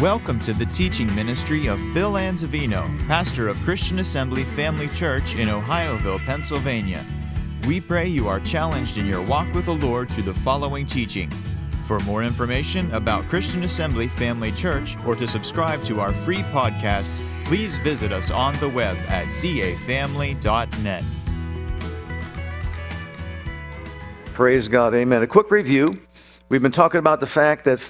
Welcome to the teaching ministry of Bill Anzavino, pastor of Christian Assembly Family Church in Ohioville, Pennsylvania. We pray you are challenged in your walk with the Lord through the following teaching. For more information about Christian Assembly Family Church or to subscribe to our free podcasts, please visit us on the web at cafamily.net. Praise God. Amen. A quick review. We've been talking about the fact that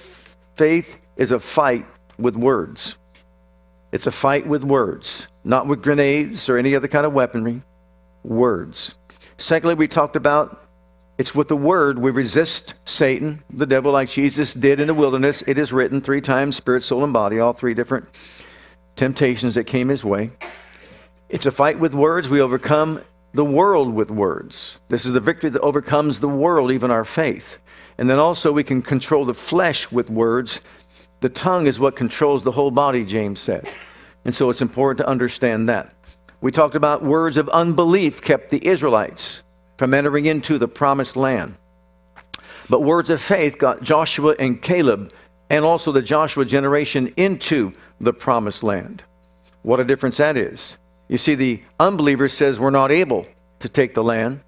faith is a fight with words. It's a fight with words, not with grenades or any other kind of weaponry. Words. Secondly, we talked about it's with the word we resist Satan, the devil, like Jesus did in the wilderness. It is written three times spirit, soul, and body, all three different temptations that came his way. It's a fight with words. We overcome the world with words. This is the victory that overcomes the world, even our faith. And then also we can control the flesh with words the tongue is what controls the whole body, James said. And so it's important to understand that. We talked about words of unbelief kept the Israelites from entering into the promised land. But words of faith got Joshua and Caleb and also the Joshua generation into the promised land. What a difference that is. You see, the unbeliever says we're not able to take the land,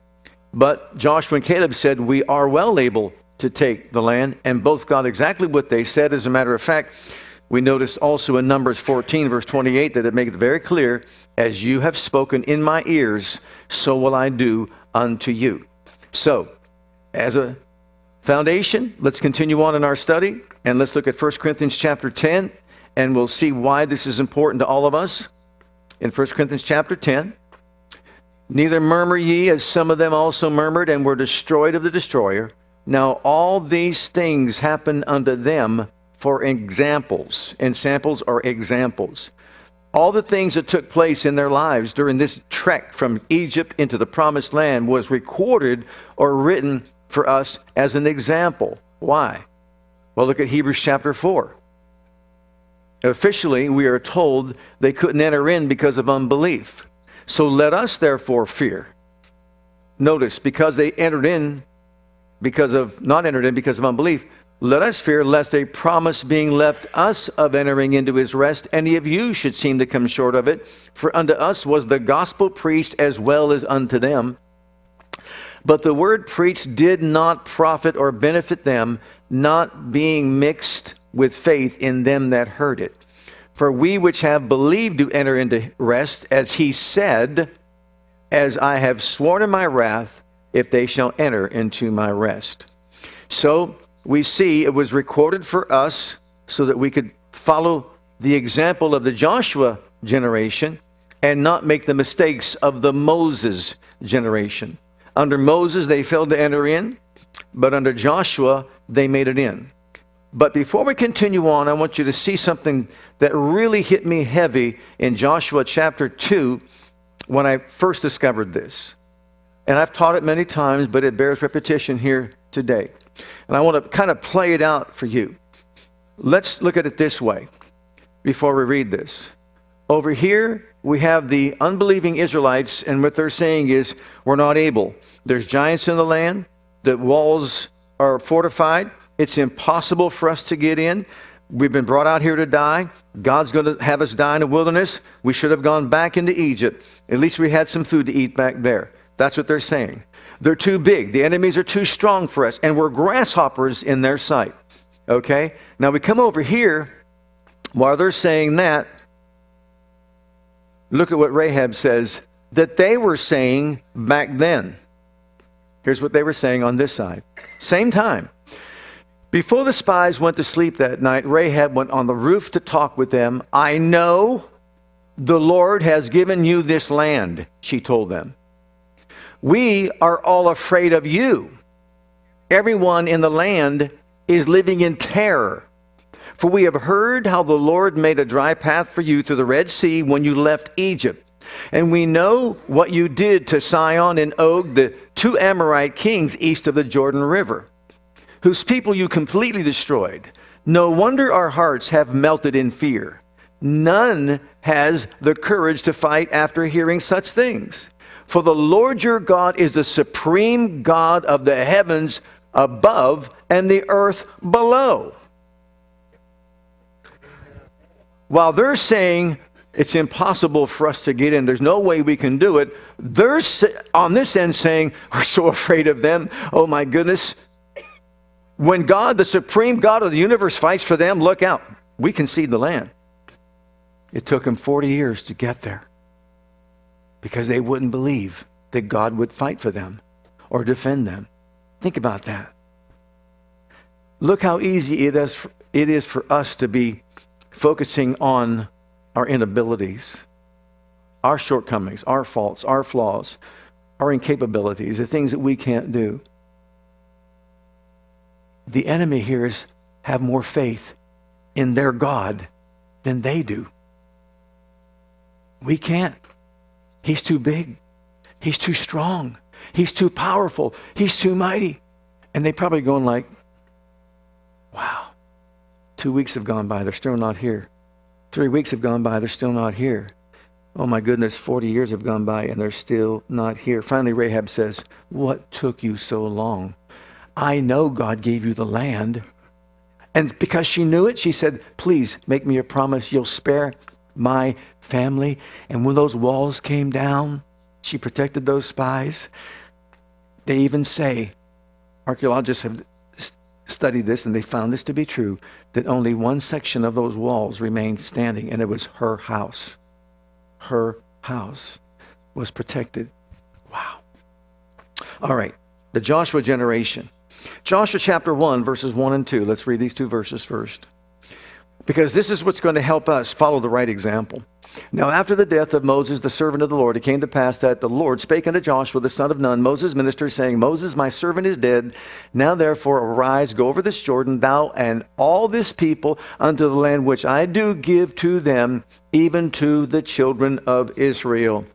but Joshua and Caleb said we are well able to take the land, and both got exactly what they said. As a matter of fact, we notice also in Numbers 14, verse 28, that it makes it very clear as you have spoken in my ears, so will I do unto you. So, as a foundation, let's continue on in our study and let's look at 1 Corinthians chapter 10 and we'll see why this is important to all of us. In 1 Corinthians chapter 10, neither murmur ye as some of them also murmured and were destroyed of the destroyer. Now, all these things happen unto them for examples, and samples are examples. All the things that took place in their lives during this trek from Egypt into the promised land was recorded or written for us as an example. Why? Well, look at Hebrews chapter 4. Officially, we are told they couldn't enter in because of unbelief. So let us therefore fear. Notice, because they entered in because of not entered in because of unbelief. Let us fear lest a promise being left us of entering into his rest, any of you should seem to come short of it. For unto us was the gospel preached as well as unto them. But the word preached did not profit or benefit them, not being mixed with faith in them that heard it. For we which have believed do enter into rest, as he said, As I have sworn in my wrath, if they shall enter into my rest. So we see it was recorded for us so that we could follow the example of the Joshua generation and not make the mistakes of the Moses generation. Under Moses, they failed to enter in, but under Joshua, they made it in. But before we continue on, I want you to see something that really hit me heavy in Joshua chapter 2 when I first discovered this. And I've taught it many times, but it bears repetition here today. And I want to kind of play it out for you. Let's look at it this way before we read this. Over here, we have the unbelieving Israelites, and what they're saying is, we're not able. There's giants in the land, the walls are fortified, it's impossible for us to get in. We've been brought out here to die. God's going to have us die in the wilderness. We should have gone back into Egypt. At least we had some food to eat back there. That's what they're saying. They're too big. The enemies are too strong for us, and we're grasshoppers in their sight. Okay? Now we come over here while they're saying that. Look at what Rahab says that they were saying back then. Here's what they were saying on this side. Same time. Before the spies went to sleep that night, Rahab went on the roof to talk with them. I know the Lord has given you this land, she told them. We are all afraid of you. Everyone in the land is living in terror. For we have heard how the Lord made a dry path for you through the Red Sea when you left Egypt. And we know what you did to Sihon and Og, the two Amorite kings east of the Jordan River, whose people you completely destroyed. No wonder our hearts have melted in fear. None has the courage to fight after hearing such things. For the Lord your God is the supreme God of the heavens above and the earth below. while they're saying it's impossible for us to get in, there's no way we can do it, they're on this end saying, We're so afraid of them. Oh my goodness. When God, the supreme God of the universe, fights for them, look out. We can concede the land. It took him 40 years to get there because they wouldn't believe that God would fight for them or defend them. Think about that. Look how easy it is, it is for us to be focusing on our inabilities, our shortcomings, our faults, our flaws, our incapabilities, the things that we can't do. The enemy here is have more faith in their God than they do. We can't. He's too big. He's too strong. He's too powerful. He's too mighty. And they probably going like, wow, two weeks have gone by. They're still not here. Three weeks have gone by. They're still not here. Oh my goodness, 40 years have gone by and they're still not here. Finally, Rahab says, What took you so long? I know God gave you the land. And because she knew it, she said, Please make me a promise you'll spare my family. And when those walls came down, she protected those spies. They even say, archaeologists have studied this and they found this to be true, that only one section of those walls remained standing, and it was her house. Her house was protected. Wow. All right, the Joshua generation. Joshua chapter 1, verses 1 and 2. Let's read these two verses first because this is what's going to help us follow the right example. Now, after the death of Moses, the servant of the Lord, it came to pass that the Lord spake unto Joshua, the son of Nun, Moses' minister, saying, Moses, my servant, is dead. Now, therefore, arise, go over this Jordan, thou and all this people, unto the land which I do give to them, even to the children of Israel.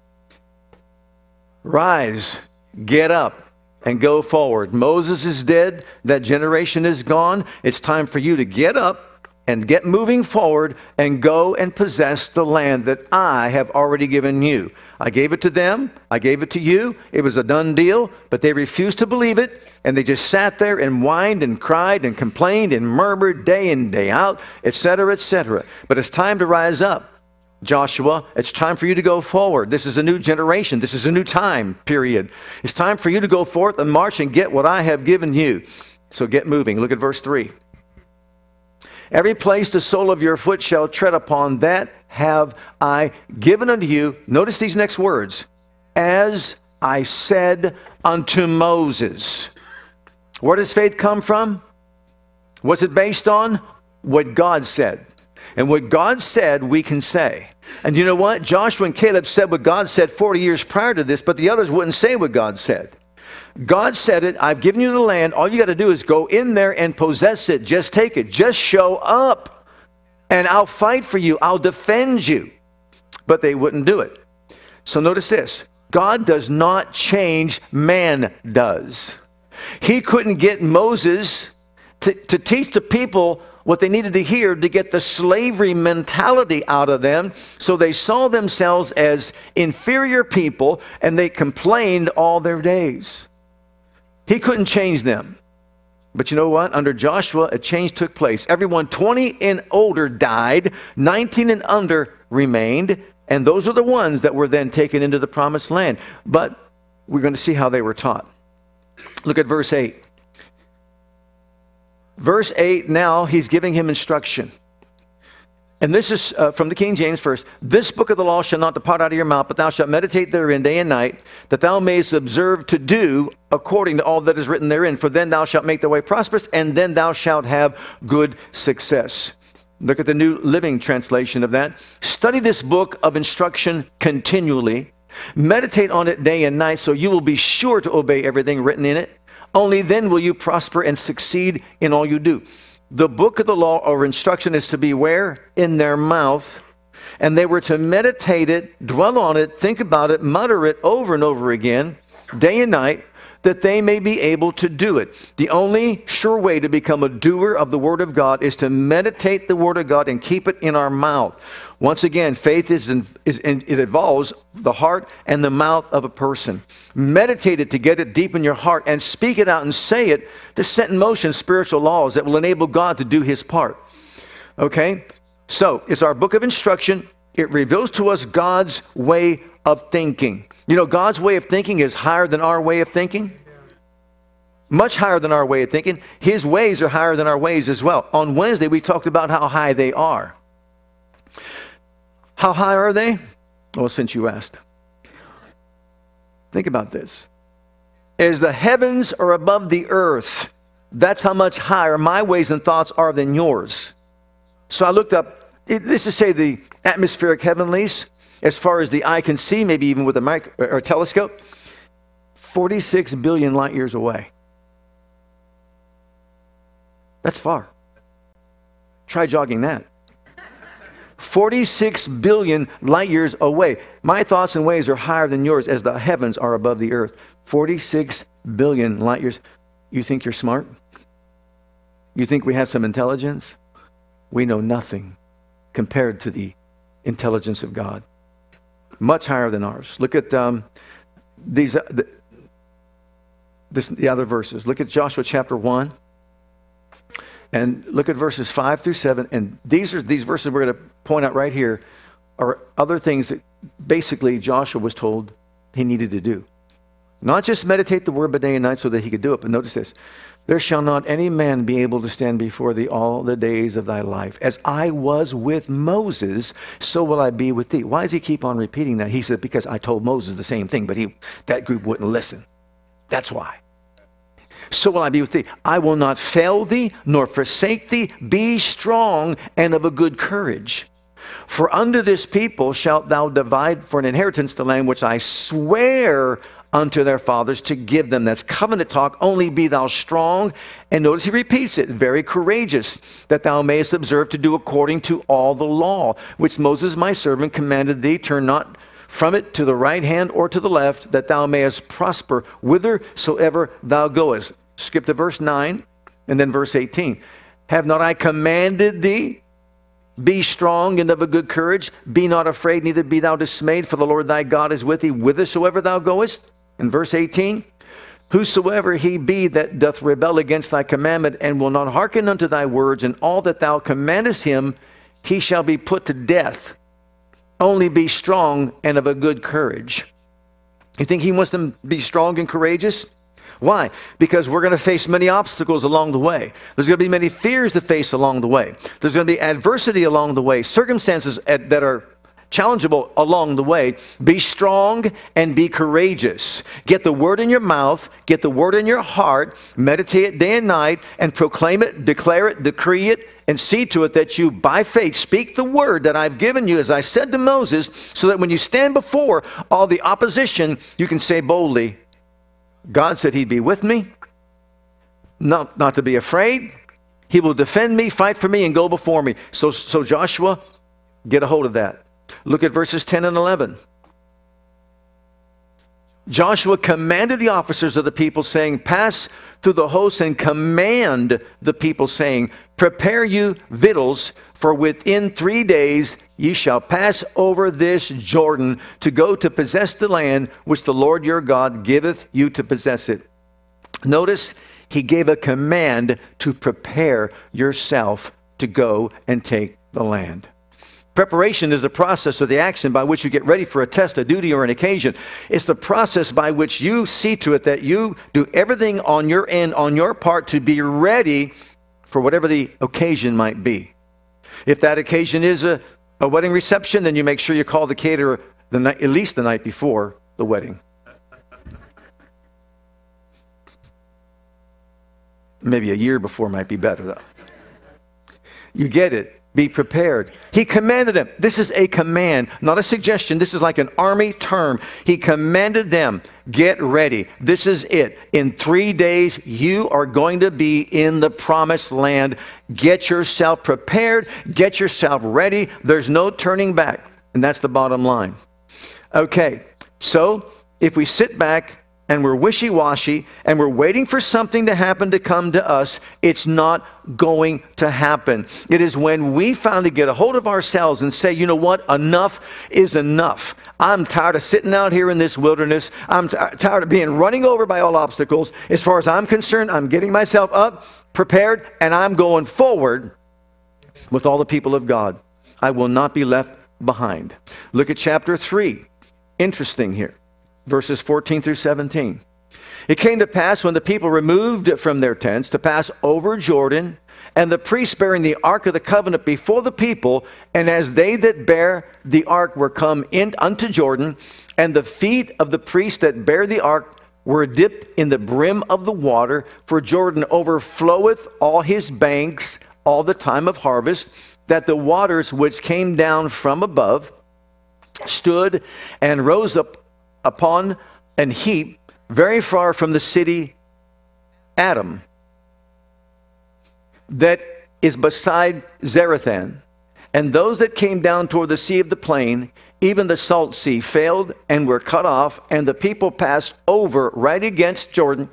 Rise, get up, and go forward. Moses is dead. That generation is gone. It's time for you to get up and get moving forward and go and possess the land that I have already given you. I gave it to them, I gave it to you. It was a done deal, but they refused to believe it, and they just sat there and whined and cried and complained and murmured day in, day out, etc., etc. But it's time to rise up. Joshua, it's time for you to go forward. This is a new generation. This is a new time period. It's time for you to go forth and march and get what I have given you. So get moving. Look at verse 3. Every place the sole of your foot shall tread upon, that have I given unto you. Notice these next words as I said unto Moses. Where does faith come from? What's it based on? What God said. And what God said, we can say. And you know what? Joshua and Caleb said what God said 40 years prior to this, but the others wouldn't say what God said. God said it. I've given you the land. All you got to do is go in there and possess it. Just take it. Just show up. And I'll fight for you. I'll defend you. But they wouldn't do it. So notice this God does not change, man does. He couldn't get Moses to, to teach the people what they needed to hear to get the slavery mentality out of them. So they saw themselves as inferior people and they complained all their days. He couldn't change them. But you know what? Under Joshua, a change took place. Everyone 20 and older died, 19 and under remained, and those are the ones that were then taken into the promised land. But we're going to see how they were taught. Look at verse 8. Verse 8, now he's giving him instruction. And this is uh, from the King James first. This book of the law shall not depart out of your mouth, but thou shalt meditate therein day and night, that thou mayest observe to do according to all that is written therein. For then thou shalt make thy way prosperous, and then thou shalt have good success. Look at the New Living Translation of that. Study this book of instruction continually. Meditate on it day and night, so you will be sure to obey everything written in it. Only then will you prosper and succeed in all you do the book of the law or instruction is to be where? In their mouth. And they were to meditate it, dwell on it, think about it, mutter it over and over again, day and night, that they may be able to do it. The only sure way to become a doer of the Word of God is to meditate the Word of God and keep it in our mouth. Once again, faith is, in, is in, it involves the heart and the mouth of a person. Meditate it to get it deep in your heart and speak it out and say it to set in motion spiritual laws that will enable God to do his part. Okay? So it's our book of instruction. It reveals to us God's way of thinking. You know, God's way of thinking is higher than our way of thinking. Much higher than our way of thinking. His ways are higher than our ways as well. On Wednesday, we talked about how high they are. How high are they? Well, since you asked. Think about this. As the heavens are above the earth, that's how much higher my ways and thoughts are than yours. So I looked up, let's just say the atmospheric heavenlies, as far as the eye can see, maybe even with a, mic- or a telescope, 46 billion light years away. That's far. Try jogging that. 46 billion light years away. My thoughts and ways are higher than yours as the heavens are above the earth. 46 billion light years. You think you're smart? You think we have some intelligence? We know nothing compared to the intelligence of God. Much higher than ours. Look at um, these, uh, the, this, the other verses. Look at Joshua chapter 1. And look at verses 5 through 7. And these are these verses we're going to point out right here are other things that basically Joshua was told he needed to do. Not just meditate the word by day and night so that he could do it, but notice this. There shall not any man be able to stand before thee all the days of thy life. As I was with Moses, so will I be with thee. Why does he keep on repeating that? He said, Because I told Moses the same thing, but he, that group wouldn't listen. That's why. So will I be with thee. I will not fail thee nor forsake thee. Be strong and of a good courage. For unto this people shalt thou divide for an inheritance the land which I swear unto their fathers to give them. That's covenant talk. Only be thou strong. And notice he repeats it, very courageous, that thou mayest observe to do according to all the law, which Moses my servant commanded thee. Turn not from it to the right hand or to the left, that thou mayest prosper whithersoever thou goest. Skip to verse 9 and then verse 18. Have not I commanded thee? Be strong and of a good courage. Be not afraid, neither be thou dismayed, for the Lord thy God is with thee whithersoever thou goest. In verse 18, whosoever he be that doth rebel against thy commandment and will not hearken unto thy words, and all that thou commandest him, he shall be put to death. Only be strong and of a good courage. You think he wants them to be strong and courageous? Why? Because we're going to face many obstacles along the way. There's going to be many fears to face along the way. There's going to be adversity along the way, circumstances that are challengeable along the way. Be strong and be courageous. Get the word in your mouth, get the word in your heart, meditate it day and night, and proclaim it, declare it, decree it, and see to it that you, by faith, speak the word that I've given you, as I said to Moses, so that when you stand before all the opposition, you can say boldly, God said He'd be with me, not, not to be afraid. He will defend me, fight for me, and go before me. So, so Joshua, get a hold of that. Look at verses 10 and 11. Joshua commanded the officers of the people, saying, Pass through the hosts and command the people, saying, Prepare you victuals, for within three days ye shall pass over this Jordan to go to possess the land which the Lord your God giveth you to possess it. Notice he gave a command to prepare yourself to go and take the land. Preparation is the process or the action by which you get ready for a test, a duty, or an occasion. It's the process by which you see to it that you do everything on your end, on your part, to be ready for whatever the occasion might be. If that occasion is a, a wedding reception, then you make sure you call the caterer the night, at least the night before the wedding. Maybe a year before might be better, though. You get it be prepared. He commanded them. This is a command, not a suggestion. This is like an army term. He commanded them, get ready. This is it. In three days, you are going to be in the promised land. Get yourself prepared, get yourself ready. There's no turning back. And that's the bottom line. Okay, so if we sit back and we're wishy washy and we're waiting for something to happen to come to us, it's not going to happen. It is when we finally get a hold of ourselves and say, you know what, enough is enough. I'm tired of sitting out here in this wilderness. I'm t- tired of being running over by all obstacles. As far as I'm concerned, I'm getting myself up, prepared, and I'm going forward with all the people of God. I will not be left behind. Look at chapter 3. Interesting here. Verses 14 through 17. It came to pass when the people removed from their tents to pass over Jordan, and the priests bearing the ark of the covenant before the people, and as they that bear the ark were come in unto Jordan, and the feet of the priests that bear the ark were dipped in the brim of the water, for Jordan overfloweth all his banks all the time of harvest, that the waters which came down from above stood and rose up upon an heap very far from the city Adam that is beside Zarethan. And those that came down toward the sea of the plain, even the salt sea, failed and were cut off, and the people passed over right against Jordan.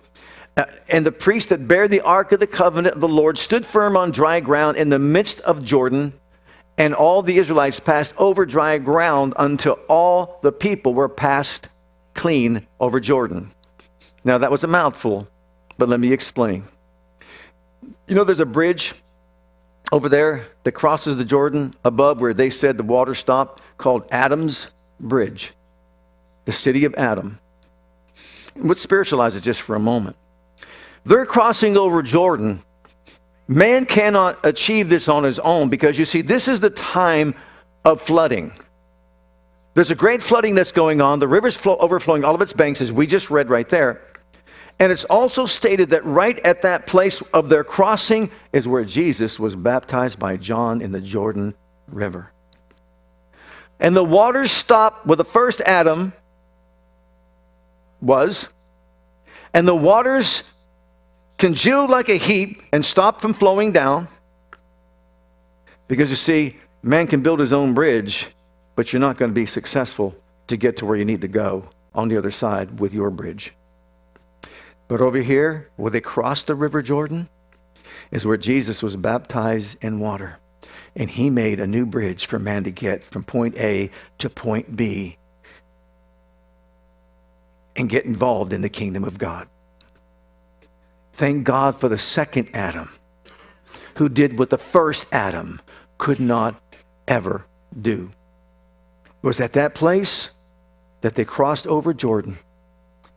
Uh, and the priest that bare the ark of the covenant of the Lord stood firm on dry ground in the midst of Jordan, and all the Israelites passed over dry ground until all the people were passed clean over Jordan. Now, that was a mouthful, but let me explain. You know, there's a bridge over there that crosses the Jordan above where they said the water stopped called Adam's Bridge, the city of Adam. Let's spiritualize it just for a moment. They're crossing over Jordan. Man cannot achieve this on his own because you see, this is the time of flooding. There's a great flooding that's going on. The river's flow, overflowing all of its banks, as we just read right there. And it's also stated that right at that place of their crossing is where Jesus was baptized by John in the Jordan River. And the waters stopped where the first Adam was, and the waters congealed like a heap and stopped from flowing down. Because you see, man can build his own bridge, but you're not going to be successful to get to where you need to go on the other side with your bridge. But over here, where they crossed the River Jordan, is where Jesus was baptized in water. And he made a new bridge for man to get from point A to point B and get involved in the kingdom of God. Thank God for the second Adam who did what the first Adam could not ever do. It was at that place that they crossed over Jordan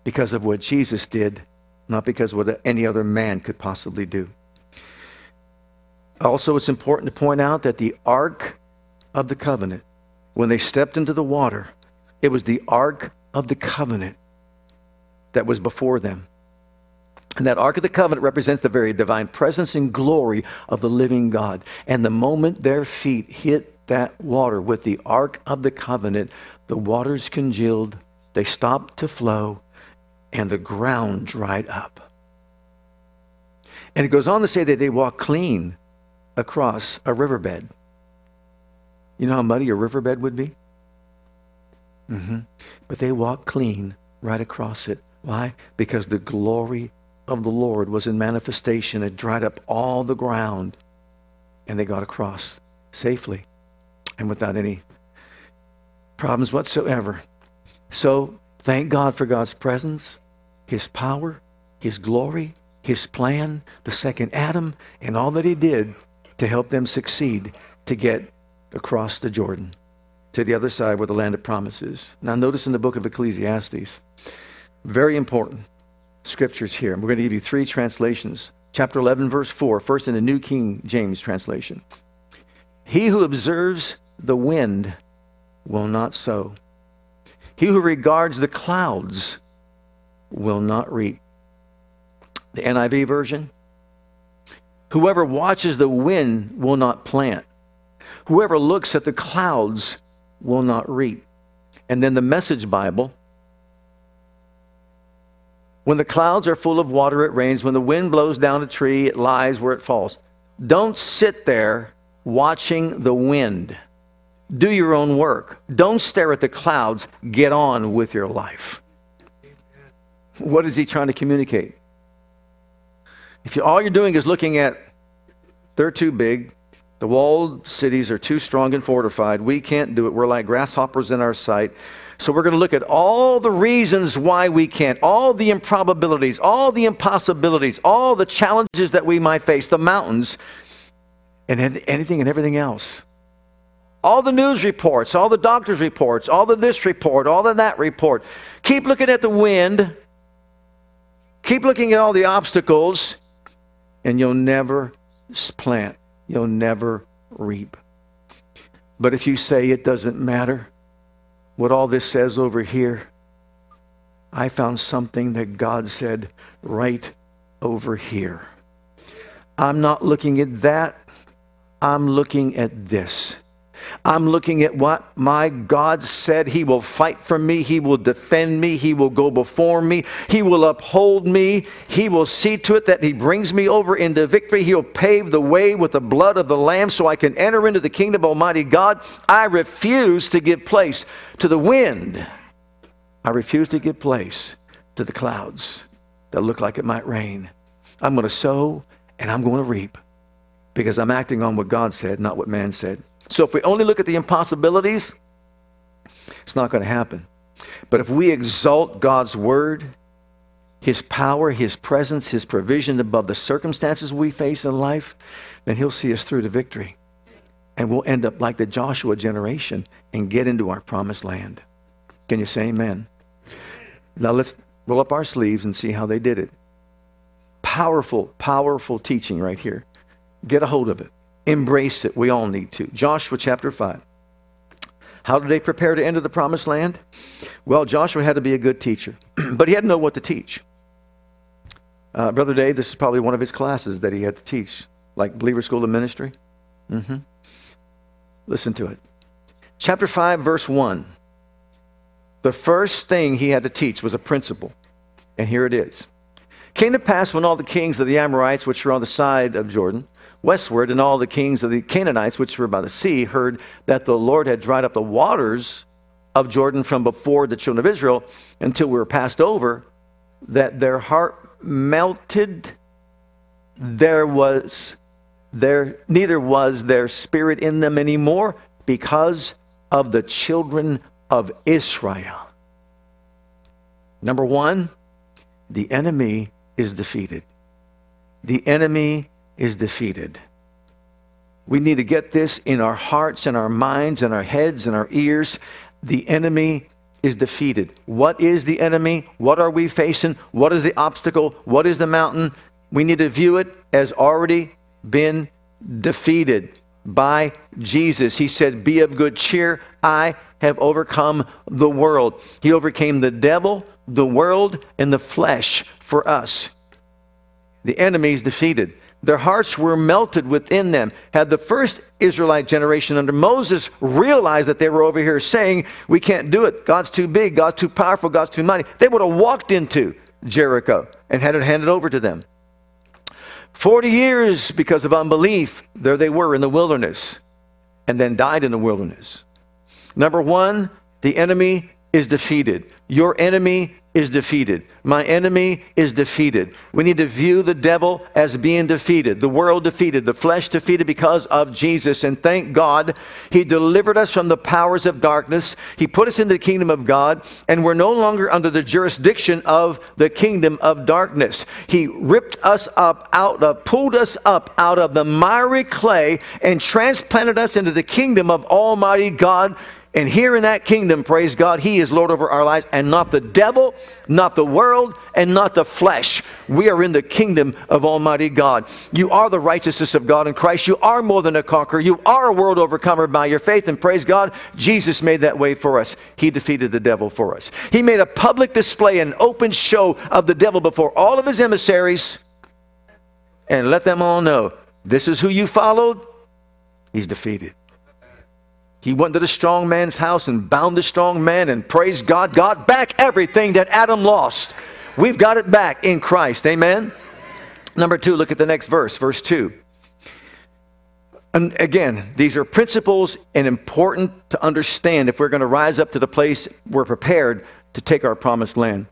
because of what Jesus did not because what any other man could possibly do. Also, it's important to point out that the Ark of the Covenant, when they stepped into the water, it was the Ark of the Covenant that was before them. And that Ark of the Covenant represents the very divine presence and glory of the living God. And the moment their feet hit that water with the Ark of the Covenant, the waters congealed, they stopped to flow, and the ground dried up. And it goes on to say that they walked clean across a riverbed. You know how muddy a riverbed would be? Mm-hmm. But they walked clean right across it. Why? Because the glory of the Lord was in manifestation. It dried up all the ground, and they got across safely and without any problems whatsoever. So Thank God for God's presence, His power, His glory, His plan, the second Adam, and all that He did to help them succeed to get across the Jordan to the other side where the land of promise is. Now, notice in the book of Ecclesiastes, very important scriptures here. We're going to give you three translations. Chapter 11, verse 4, first in the New King James translation. He who observes the wind will not sow he who regards the clouds will not reap. The NIV version Whoever watches the wind will not plant. Whoever looks at the clouds will not reap. And then the Message Bible When the clouds are full of water, it rains. When the wind blows down a tree, it lies where it falls. Don't sit there watching the wind. Do your own work. Don't stare at the clouds. Get on with your life. What is he trying to communicate? If you, all you're doing is looking at, they're too big, the walled cities are too strong and fortified, we can't do it, we're like grasshoppers in our sight. So we're going to look at all the reasons why we can't, all the improbabilities, all the impossibilities, all the challenges that we might face, the mountains, and anything and everything else. All the news reports, all the doctor's reports, all the this report, all the that report. Keep looking at the wind. Keep looking at all the obstacles, and you'll never plant. You'll never reap. But if you say it doesn't matter, what all this says over here, I found something that God said right over here. I'm not looking at that. I'm looking at this. I'm looking at what my God said. He will fight for me. He will defend me. He will go before me. He will uphold me. He will see to it that He brings me over into victory. He'll pave the way with the blood of the Lamb so I can enter into the kingdom of Almighty God. I refuse to give place to the wind. I refuse to give place to the clouds that look like it might rain. I'm going to sow and I'm going to reap because I'm acting on what God said, not what man said. So if we only look at the impossibilities, it's not going to happen. But if we exalt God's word, his power, his presence, his provision above the circumstances we face in life, then he'll see us through to victory. And we'll end up like the Joshua generation and get into our promised land. Can you say amen? Now let's roll up our sleeves and see how they did it. Powerful, powerful teaching right here. Get a hold of it. Embrace it. We all need to. Joshua chapter 5. How did they prepare to enter the promised land? Well, Joshua had to be a good teacher, but he had to know what to teach. Uh, Brother Dave, this is probably one of his classes that he had to teach, like Believer School of Ministry. Mm-hmm. Listen to it. Chapter 5, verse 1. The first thing he had to teach was a principle, and here it is. Came to pass when all the kings of the Amorites, which were on the side of Jordan, westward, and all the kings of the Canaanites, which were by the sea, heard that the Lord had dried up the waters of Jordan from before the children of Israel until we were passed over, that their heart melted. There was there neither was their spirit in them anymore because of the children of Israel. Number one, the enemy is defeated. The enemy is defeated. We need to get this in our hearts and our minds and our heads and our ears. The enemy is defeated. What is the enemy? What are we facing? What is the obstacle? What is the mountain? We need to view it as already been defeated by Jesus. He said, Be of good cheer. I have overcome the world. He overcame the devil, the world, and the flesh for us. The enemy is defeated. Their hearts were melted within them. Had the first Israelite generation under Moses realized that they were over here saying, We can't do it. God's too big. God's too powerful. God's too mighty. They would have walked into Jericho and had it handed over to them. 40 years because of unbelief, there they were in the wilderness and then died in the wilderness. Number one, the enemy is defeated. Your enemy is defeated. My enemy is defeated. We need to view the devil as being defeated, the world defeated, the flesh defeated because of Jesus. And thank God, He delivered us from the powers of darkness. He put us into the kingdom of God, and we're no longer under the jurisdiction of the kingdom of darkness. He ripped us up out of, pulled us up out of the miry clay, and transplanted us into the kingdom of Almighty God and here in that kingdom, praise God, He is Lord over our lives and not the devil, not the world, and not the flesh. We are in the kingdom of Almighty God. You are the righteousness of God in Christ. You are more than a conqueror. You are a world overcomer by your faith. And praise God, Jesus made that way for us. He defeated the devil for us. He made a public display, an open show of the devil before all of his emissaries and let them all know this is who you followed. He's defeated. He went to the strong man's house and bound the strong man and praised God, got back everything that Adam lost. We've got it back in Christ. Amen. Number two, look at the next verse, verse two. And again, these are principles and important to understand if we're going to rise up to the place we're prepared to take our promised land.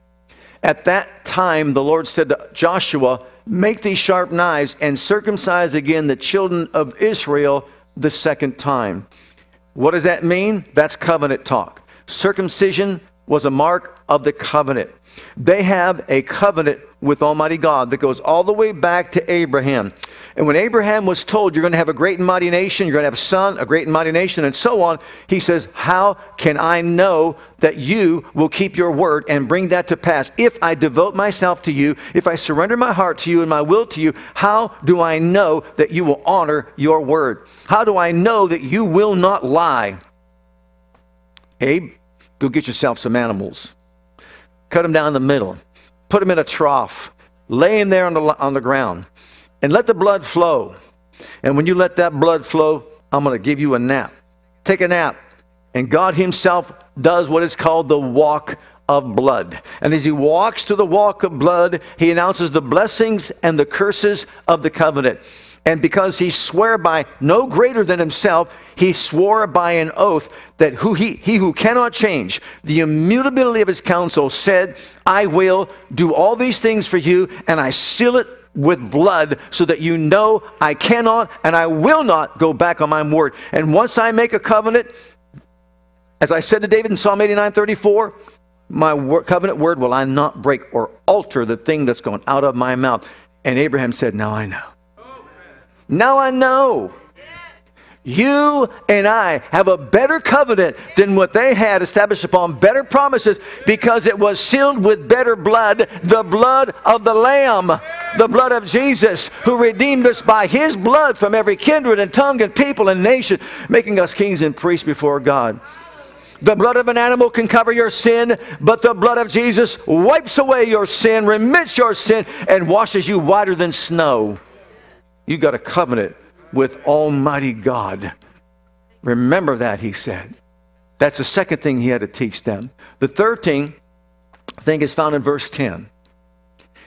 At that time, the Lord said to Joshua, Make these sharp knives and circumcise again the children of Israel the second time. What does that mean? That's covenant talk. Circumcision was a mark of the covenant. They have a covenant with Almighty God that goes all the way back to Abraham. And when Abraham was told, You're going to have a great and mighty nation, you're going to have a son, a great and mighty nation, and so on, he says, How can I know that you will keep your word and bring that to pass? If I devote myself to you, if I surrender my heart to you and my will to you, how do I know that you will honor your word? How do I know that you will not lie? Abe, go get yourself some animals. Cut them down the middle. Put them in a trough. Lay them there on the, on the ground. And let the blood flow. And when you let that blood flow, I'm going to give you a nap. Take a nap. And God Himself does what is called the walk of blood. And as He walks to the walk of blood, He announces the blessings and the curses of the covenant. And because he swore by no greater than himself, he swore by an oath that who he, he who cannot change the immutability of his counsel said, I will do all these things for you, and I seal it with blood so that you know I cannot and I will not go back on my word. And once I make a covenant, as I said to David in Psalm 89 34, my covenant word will I not break or alter the thing that's going out of my mouth. And Abraham said, Now I know. Now I know. You and I have a better covenant than what they had established upon better promises because it was sealed with better blood, the blood of the Lamb, the blood of Jesus, who redeemed us by his blood from every kindred and tongue and people and nation, making us kings and priests before God. The blood of an animal can cover your sin, but the blood of Jesus wipes away your sin, remits your sin, and washes you whiter than snow. You got a covenant with Almighty God. Remember that, he said. That's the second thing he had to teach them. The third thing, thing is found in verse 10.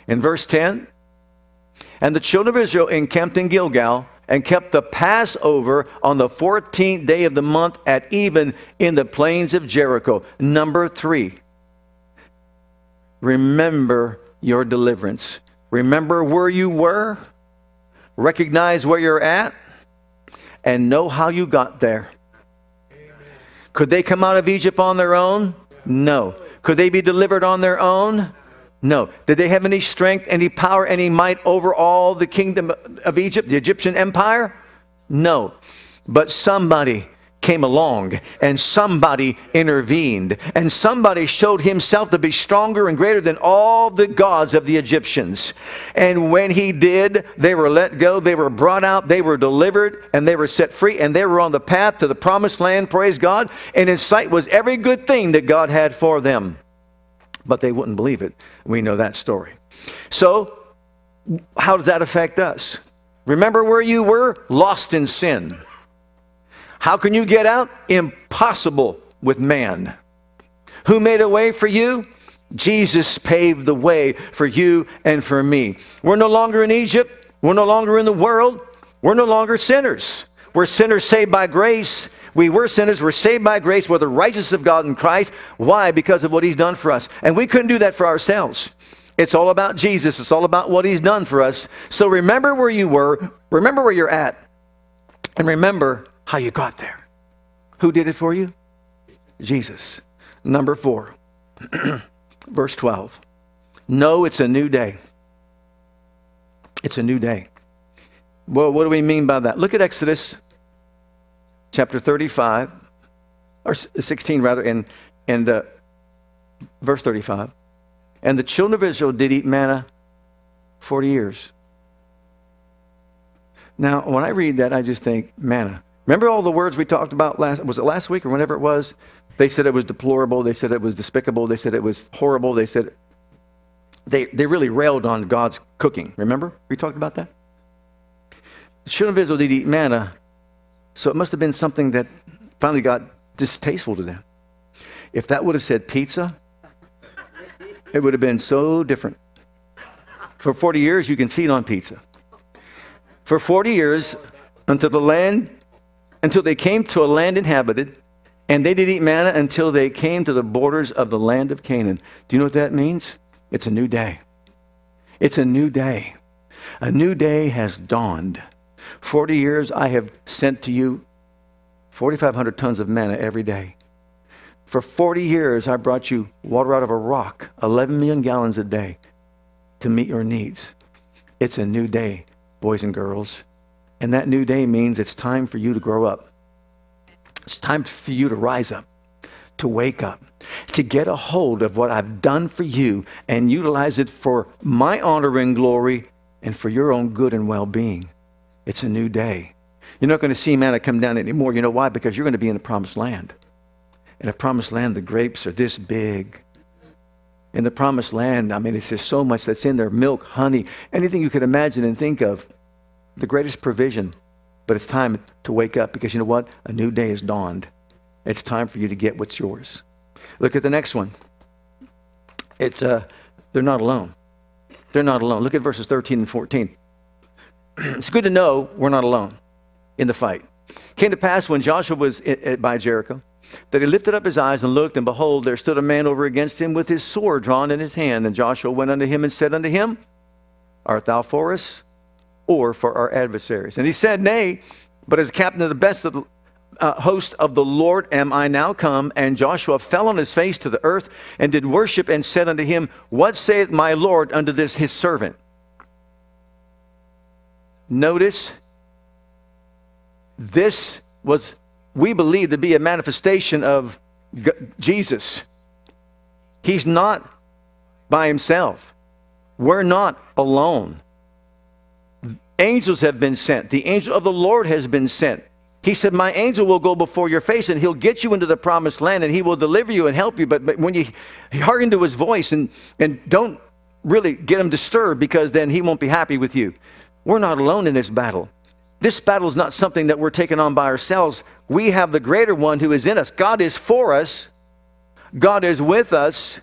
In verse 10, and the children of Israel encamped in Gilgal and kept the Passover on the 14th day of the month at even in the plains of Jericho. Number three, remember your deliverance. Remember where you were recognize where you're at, and know how you got there. Could they come out of Egypt on their own? No. Could they be delivered on their own? No. Did they have any strength, any power, any might over all the kingdom of Egypt, the Egyptian empire? No. But somebody came along and somebody intervened and somebody showed himself to be stronger and greater than all the gods of the Egyptians. And when he did, they were let go, they were brought out, they were delivered, and they were set free, and they were on the path to the promised land, praise God. And in sight was every good thing that God had for them. But they wouldn't believe it. We know that story. So, how does that affect us? Remember where you were? Lost in sin. How can you get out? Impossible with man. Who made a way for you? Jesus paved the way for you and for me. We're no longer in Egypt. We're no longer in the world. We're no longer sinners. We're sinners saved by grace. We were sinners. We're saved by grace. We're the righteousness of God in Christ. Why? Because of what He's done for us. And we couldn't do that for ourselves. It's all about Jesus. It's all about what He's done for us. So remember where you were. Remember where you're at. And remember how you got there. Who did it for you? Jesus. Number four, verse 12. No, it's a new day. It's a new day. Well, what do we mean by that? Look at Exodus chapter 35, or 16 rather, and, and uh, verse 35. And the children of Israel did eat manna 40 years. Now, when I read that, I just think, manna. Remember all the words we talked about last, was it last week or whenever it was? They said it was deplorable. They said it was despicable. They said it was horrible. They said, they, they really railed on God's cooking. Remember? We talked about that? The children of Israel did eat manna, so it must have been something that finally got distasteful to them. If that would have said pizza, it would have been so different. For 40 years, you can feed on pizza. For 40 years, until the land until they came to a land inhabited, and they didn't eat manna until they came to the borders of the land of Canaan. Do you know what that means? It's a new day. It's a new day. A new day has dawned. 40 years I have sent to you 4,500 tons of manna every day. For 40 years, I brought you water out of a rock, 11 million gallons a day to meet your needs. It's a new day, boys and girls. And that new day means it's time for you to grow up. It's time for you to rise up, to wake up, to get a hold of what I've done for you and utilize it for my honor and glory and for your own good and well being. It's a new day. You're not going to see manna come down anymore. You know why? Because you're going to be in the promised land. In the promised land, the grapes are this big. In the promised land, I mean, it's just so much that's in there milk, honey, anything you could imagine and think of. The greatest provision. But it's time to wake up because you know what? A new day has dawned. It's time for you to get what's yours. Look at the next one. It's, uh, they're not alone. They're not alone. Look at verses 13 and 14. it's good to know we're not alone in the fight. Came to pass when Joshua was by Jericho that he lifted up his eyes and looked, and behold, there stood a man over against him with his sword drawn in his hand. And Joshua went unto him and said unto him, Art thou for us or for our adversaries? And he said, Nay, but as captain of the best of the uh, host of the Lord am I now come. And Joshua fell on his face to the earth and did worship and said unto him, What saith my Lord unto this his servant? Notice this was, we believe, to be a manifestation of G- Jesus. He's not by himself. We're not alone. Angels have been sent. The angel of the Lord has been sent. He said, My angel will go before your face and he'll get you into the promised land and he will deliver you and help you. But, but when you hearken to his voice and, and don't really get him disturbed because then he won't be happy with you. We're not alone in this battle. This battle is not something that we're taking on by ourselves. We have the greater one who is in us. God is for us, God is with us.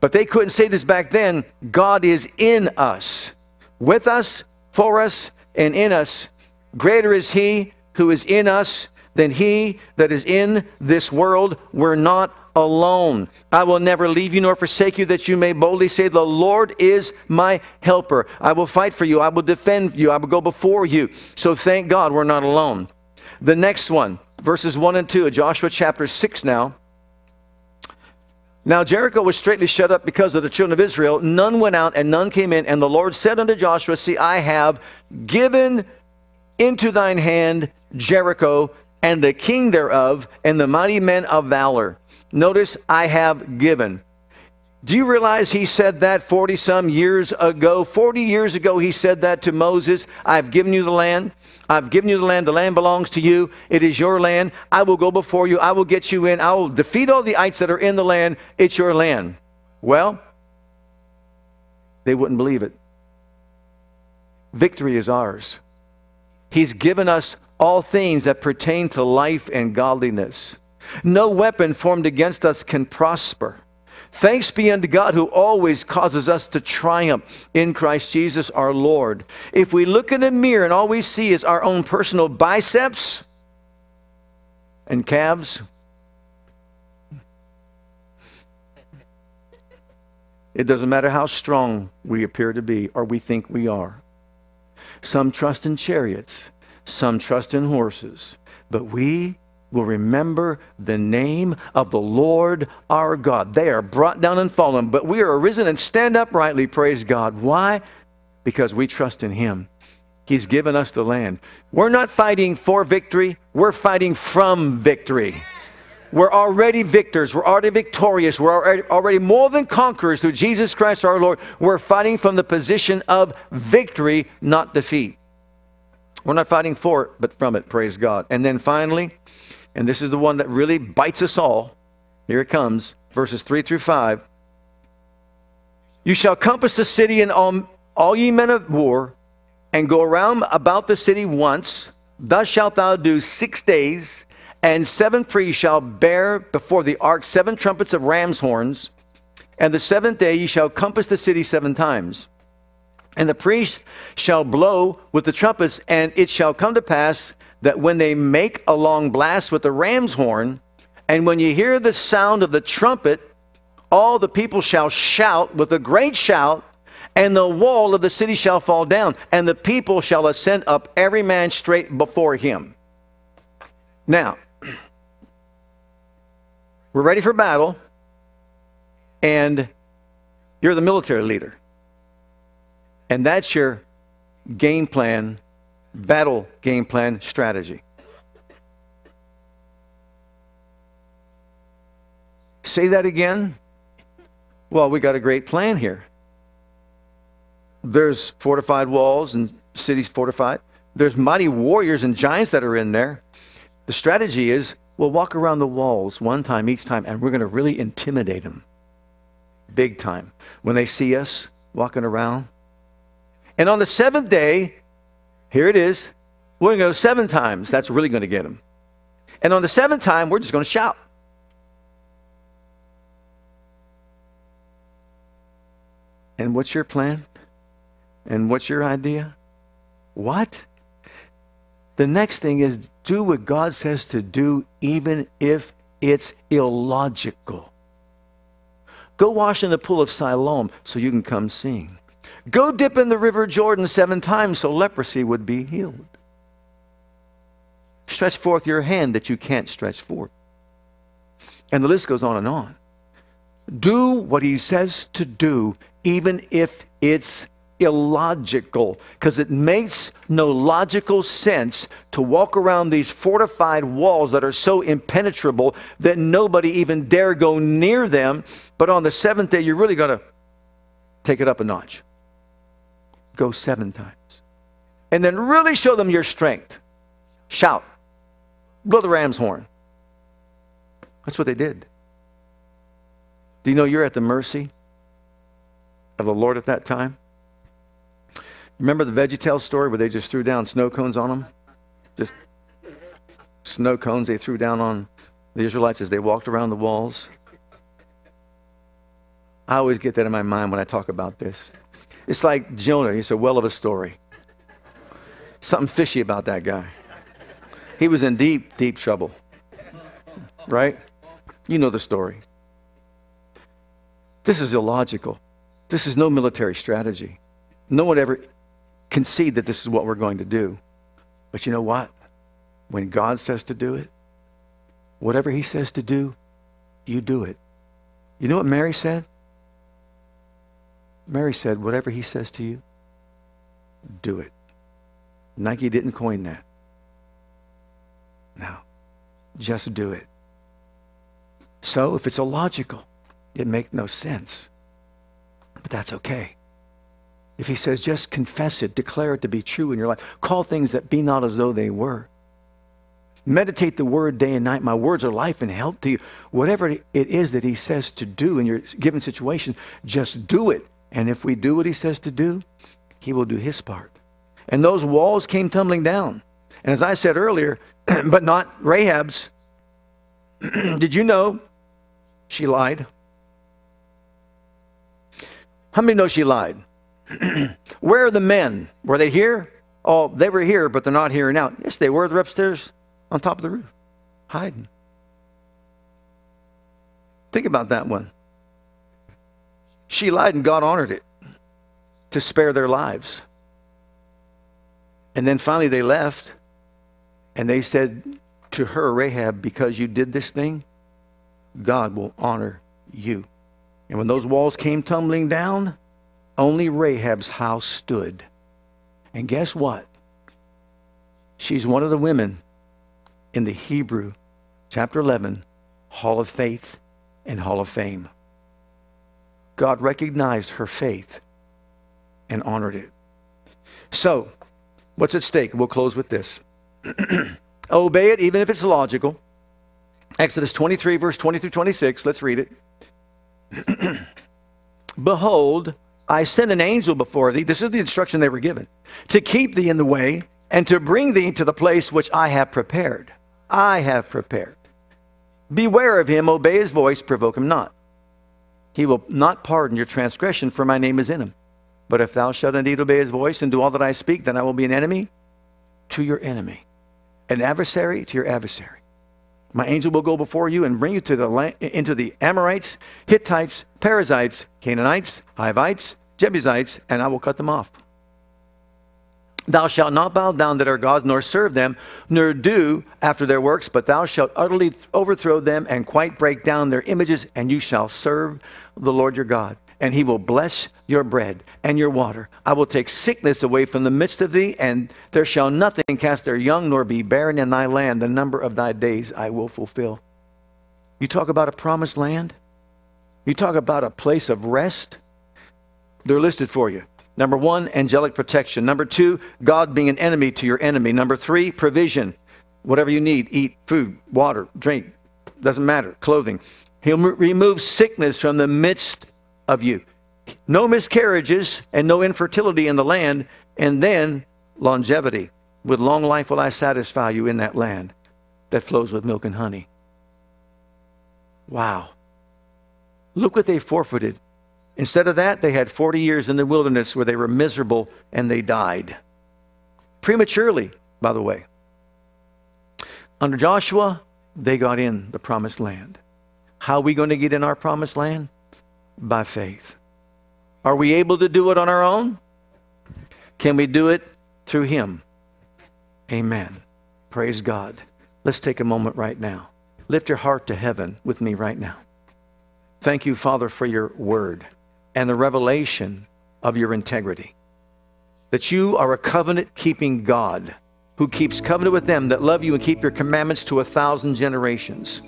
But they couldn't say this back then. God is in us, with us, for us, and in us. Greater is He who is in us than he that is in this world. We're not alone. I will never leave you nor forsake you, that you may boldly say, The Lord is my helper. I will fight for you. I will defend you. I will go before you. So thank God we're not alone. The next one, verses 1 and 2 of Joshua chapter 6 now. Now Jericho was straightly shut up because of the children of Israel. None went out and none came in. And the Lord said unto Joshua, See, I have given into thine hand Jericho and the king thereof and the mighty men of valor. Notice, I have given. Do you realize he said that 40 some years ago? 40 years ago, he said that to Moses I've given you the land. I've given you the land. The land belongs to you. It is your land. I will go before you. I will get you in. I will defeat all the ites that are in the land. It's your land. Well, they wouldn't believe it. Victory is ours. He's given us all things that pertain to life and godliness. No weapon formed against us can prosper. Thanks be unto God who always causes us to triumph in Christ Jesus our Lord. If we look in the mirror and all we see is our own personal biceps and calves, it doesn't matter how strong we appear to be or we think we are. Some trust in chariots, some trust in horses, but we will remember the name of the Lord our God. They are brought down and fallen, but we are arisen and stand uprightly, praise God. Why? Because we trust in Him. He's given us the land. We're not fighting for victory, we're fighting from victory. We're already victors. We're already victorious. We're already, more than conquerors through Jesus Christ our Lord. We're fighting from the position of victory, not defeat. We're not fighting for it, but from it, praise God. And then finally, and this is the one that really bites us all. Here it comes, verses 3 through 5. You shall compass the city and all, all ye men of war, and go around about the city once. Thus shalt thou do six days. And seven priests shall bear before the ark seven trumpets of ram's horns. And the seventh day ye shall compass the city seven times. And the priest shall blow with the trumpets, and it shall come to pass that when they make a long blast with the ram's horn, and when you hear the sound of the trumpet, all the people shall shout with a great shout, and the wall of the city shall fall down, and the people shall ascend up every man straight before him. Now, we're ready for battle, and you're the military leader. And that's your game plan, battle game plan strategy. Say that again. Well, we got a great plan here. There's fortified walls and cities fortified. There's mighty warriors and giants that are in there. The strategy is we'll walk around the walls one time each time, and we're going to really intimidate them big time when they see us walking around. And on the seventh day, here it is, we're going to go seven times. That's really going to get them. And on the seventh time, we're just going to shout. And what's your plan? And what's your idea? What? The next thing is do what God says to do, even if it's illogical. Go wash in the pool of Siloam so you can come seeing. Go dip in the river Jordan seven times so leprosy would be healed. Stretch forth your hand that you can't stretch forth. And the list goes on and on. Do what he says to do, even if it's illogical, because it makes no logical sense to walk around these fortified walls that are so impenetrable that nobody even dare go near them. But on the seventh day, you're really going to take it up a notch. Go seven times. And then really show them your strength. Shout. Blow the ram's horn. That's what they did. Do you know you're at the mercy of the Lord at that time? Remember the VeggieTales story where they just threw down snow cones on them? Just snow cones they threw down on the Israelites as they walked around the walls. I always get that in my mind when I talk about this. It's like Jonah, he's a well of a story. Something fishy about that guy. He was in deep, deep trouble. Right? You know the story. This is illogical. This is no military strategy. No one ever concede that this is what we're going to do. But you know what? When God says to do it, whatever he says to do, you do it. You know what Mary said? Mary said, whatever he says to you, do it. Nike didn't coin that. No. Just do it. So if it's illogical, it makes no sense. But that's okay. If he says, just confess it, declare it to be true in your life, call things that be not as though they were. Meditate the word day and night. My words are life and health to you. Whatever it is that he says to do in your given situation, just do it. And if we do what he says to do, he will do his part. And those walls came tumbling down. And as I said earlier, but not Rahab's. Did you know she lied? How many know she lied? Where are the men? Were they here? Oh, they were here, but they're not here now. Yes, they were. They're upstairs on top of the roof, hiding. Think about that one. She lied and God honored it to spare their lives. And then finally they left and they said to her, Rahab, because you did this thing, God will honor you. And when those walls came tumbling down, only Rahab's house stood. And guess what? She's one of the women in the Hebrew chapter 11 Hall of Faith and Hall of Fame. God recognized her faith and honored it. So, what's at stake? We'll close with this. Obey it even if it's logical. Exodus 23, verse 20 through 26. Let's read it. Behold, I send an angel before thee. This is the instruction they were given to keep thee in the way and to bring thee to the place which I have prepared. I have prepared. Beware of him, obey his voice, provoke him not. He will not pardon your transgression, for my name is in him. But if thou shalt indeed obey his voice and do all that I speak, then I will be an enemy to your enemy, an adversary to your adversary. My angel will go before you and bring you to the land, into the Amorites, Hittites, Perizzites, Canaanites, Hivites, Jebusites, and I will cut them off. Thou shalt not bow down to their gods, nor serve them, nor do after their works, but thou shalt utterly overthrow them and quite break down their images, and you shall serve the Lord your God. And he will bless your bread and your water. I will take sickness away from the midst of thee, and there shall nothing cast their young, nor be barren in thy land. The number of thy days I will fulfill. You talk about a promised land? You talk about a place of rest? They're listed for you. Number one, angelic protection. Number two, God being an enemy to your enemy. Number three, provision. Whatever you need eat, food, water, drink, doesn't matter, clothing. He'll remove sickness from the midst of you. No miscarriages and no infertility in the land, and then longevity. With long life will I satisfy you in that land that flows with milk and honey. Wow. Look what they forfeited Instead of that, they had 40 years in the wilderness where they were miserable and they died. Prematurely, by the way. Under Joshua, they got in the promised land. How are we going to get in our promised land? By faith. Are we able to do it on our own? Can we do it through Him? Amen. Praise God. Let's take a moment right now. Lift your heart to heaven with me right now. Thank you, Father, for your word and the revelation of your integrity. That you are a covenant keeping God who keeps covenant with them that love you and keep your commandments to a thousand generations.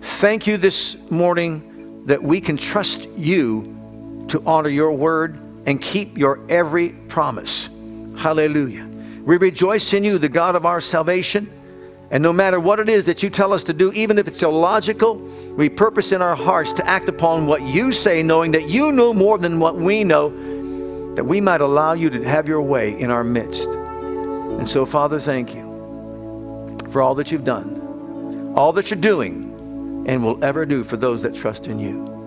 Thank you this morning that we can trust you to honor your word and keep your every promise. Hallelujah. We rejoice in you, the God of our salvation. And no matter what it is that you tell us to do, even if it's illogical, we purpose in our hearts to act upon what you say, knowing that you know more than what we know, that we might allow you to have your way in our midst. And so, Father, thank you for all that you've done, all that you're doing, and will ever do for those that trust in you.